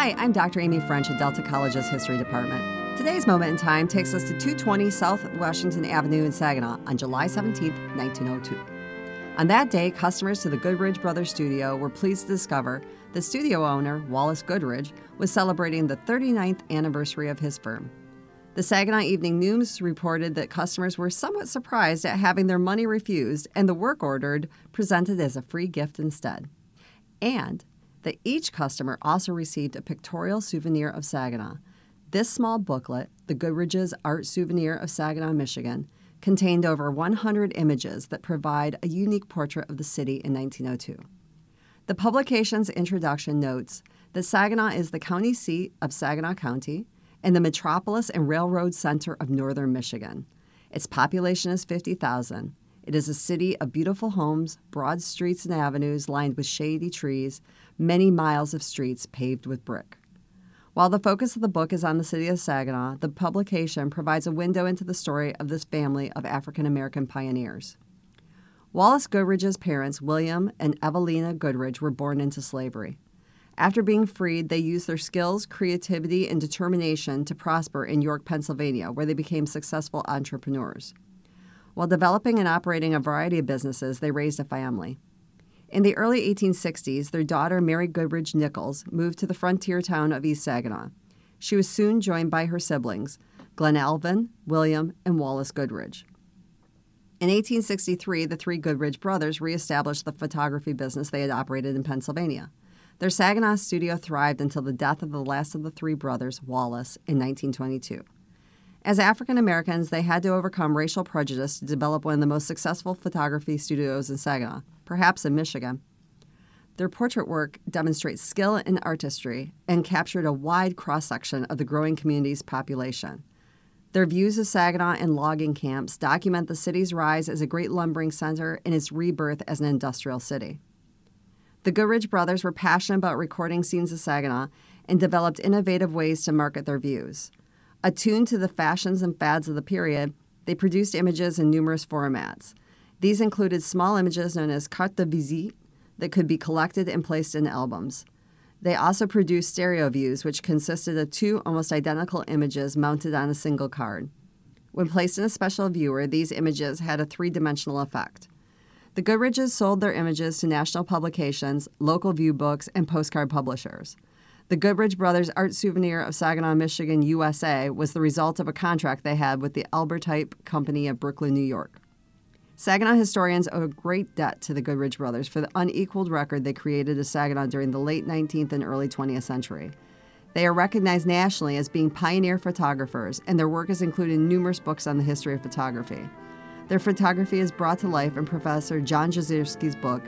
Hi, I'm Dr. Amy French at Delta College's History Department. Today's moment in time takes us to 220 South Washington Avenue in Saginaw on July 17, 1902. On that day, customers to the Goodridge Brothers studio were pleased to discover the studio owner, Wallace Goodridge, was celebrating the 39th anniversary of his firm. The Saginaw Evening News reported that customers were somewhat surprised at having their money refused and the work ordered presented as a free gift instead. And that each customer also received a pictorial souvenir of Saginaw. This small booklet, The Goodridge's Art Souvenir of Saginaw, Michigan, contained over 100 images that provide a unique portrait of the city in 1902. The publication's introduction notes that Saginaw is the county seat of Saginaw County and the metropolis and railroad center of northern Michigan. Its population is 50,000. It is a city of beautiful homes, broad streets and avenues lined with shady trees, many miles of streets paved with brick. While the focus of the book is on the city of Saginaw, the publication provides a window into the story of this family of African American pioneers. Wallace Goodridge's parents, William and Evelina Goodridge, were born into slavery. After being freed, they used their skills, creativity, and determination to prosper in York, Pennsylvania, where they became successful entrepreneurs. While developing and operating a variety of businesses, they raised a family. In the early 1860s, their daughter, Mary Goodridge Nichols, moved to the frontier town of East Saginaw. She was soon joined by her siblings, Glenalvin, William, and Wallace Goodridge. In 1863, the three Goodridge brothers reestablished the photography business they had operated in Pennsylvania. Their Saginaw studio thrived until the death of the last of the three brothers, Wallace, in 1922. As African Americans, they had to overcome racial prejudice to develop one of the most successful photography studios in Saginaw, perhaps in Michigan. Their portrait work demonstrates skill and artistry and captured a wide cross section of the growing community's population. Their views of Saginaw and logging camps document the city's rise as a great lumbering center and its rebirth as an industrial city. The Goodridge brothers were passionate about recording scenes of Saginaw and developed innovative ways to market their views. Attuned to the fashions and fads of the period, they produced images in numerous formats. These included small images known as carte de visite that could be collected and placed in albums. They also produced stereo views, which consisted of two almost identical images mounted on a single card. When placed in a special viewer, these images had a three dimensional effect. The Goodridges sold their images to national publications, local view books, and postcard publishers. The Goodridge Brothers Art Souvenir of Saginaw, Michigan, USA was the result of a contract they had with the Albertype Company of Brooklyn, New York. Saginaw historians owe a great debt to the Goodridge brothers for the unequaled record they created of Saginaw during the late 19th and early 20th century. They are recognized nationally as being pioneer photographers, and their work is included in numerous books on the history of photography. Their photography is brought to life in Professor John Jezierski's book,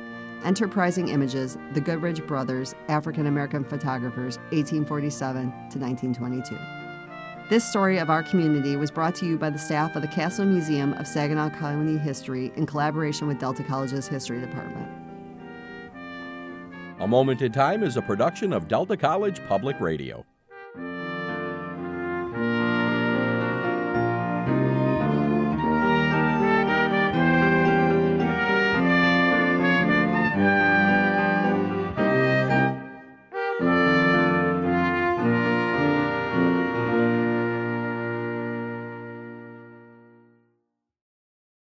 Enterprising Images The Goodridge Brothers, African American Photographers, 1847 to 1922. This story of our community was brought to you by the staff of the Castle Museum of Saginaw County History in collaboration with Delta College's History Department. A Moment in Time is a production of Delta College Public Radio.